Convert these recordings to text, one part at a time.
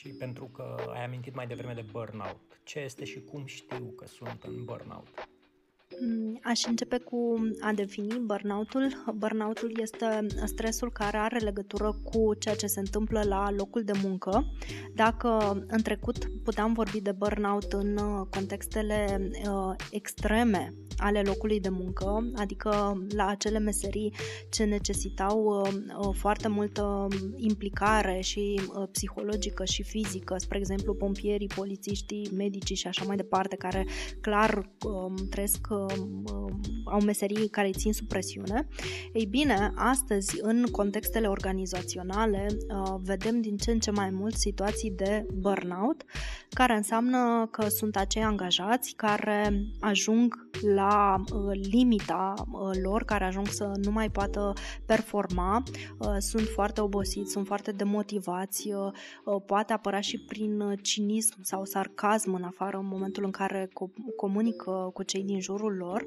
și pentru că ai amintit mai devreme de burnout. Ce este și cum știu că sunt în burnout? Mm, aș începe cu a defini burnout-ul. Burnout-ul este stresul care are legătură cu ceea ce se întâmplă la locul de muncă. Dacă în trecut puteam vorbi de burnout în contextele uh, extreme ale locului de muncă, adică la acele meserii ce necesitau uh, uh, foarte multă implicare și uh, psihologică și fizică, spre exemplu pompierii, polițiștii, medicii și așa mai departe, care clar um, trăiesc, um, um, au meserii care îi țin sub presiune. Ei bine, astăzi, în contextele organizaționale, vedem din ce în ce mai mult situații de burnout, care înseamnă că sunt acei angajați care ajung la Uh, limita uh, lor, care ajung să nu mai poată performa, uh, sunt foarte obosiți, sunt foarte demotivați, poate apărea și prin cinism sau sarcasm în afară în momentul în care comunică cu cei din jurul lor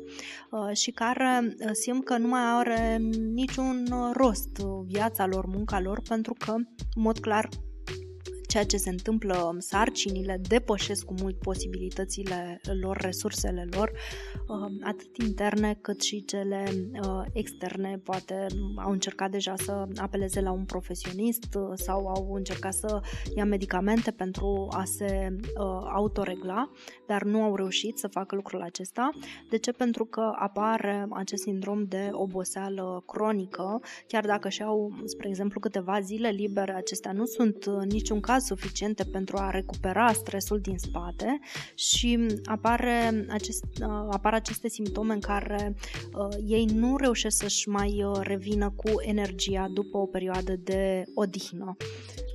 și care simt că nu mai are niciun rost viața lor, munca lor, pentru că, în mod clar, ceea ce se întâmplă, sarcinile depășesc cu mult posibilitățile lor, resursele lor, uh, atât interne cât și cele uh, externe. Poate au încercat deja să apeleze la un profesionist uh, sau au încercat să ia medicamente pentru a se autoregla, dar nu au reușit să facă lucrul acesta. De ce? Pentru că apare acest sindrom de oboseală cronică, chiar dacă și-au, spre exemplu, câteva zile libere, acestea nu sunt niciun caz suficiente pentru a recupera stresul din spate și apare acest, uh, apar aceste simptome în care uh, ei nu reușesc să-și mai uh, revină cu energia după o perioadă de odihnă.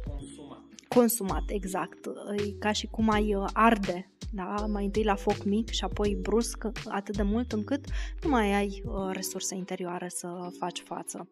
Consumat. Consumat, exact. E ca și cum ai uh, arde, da? mai întâi la foc mic și apoi brusc atât de mult încât nu mai ai uh, resurse interioare să faci față.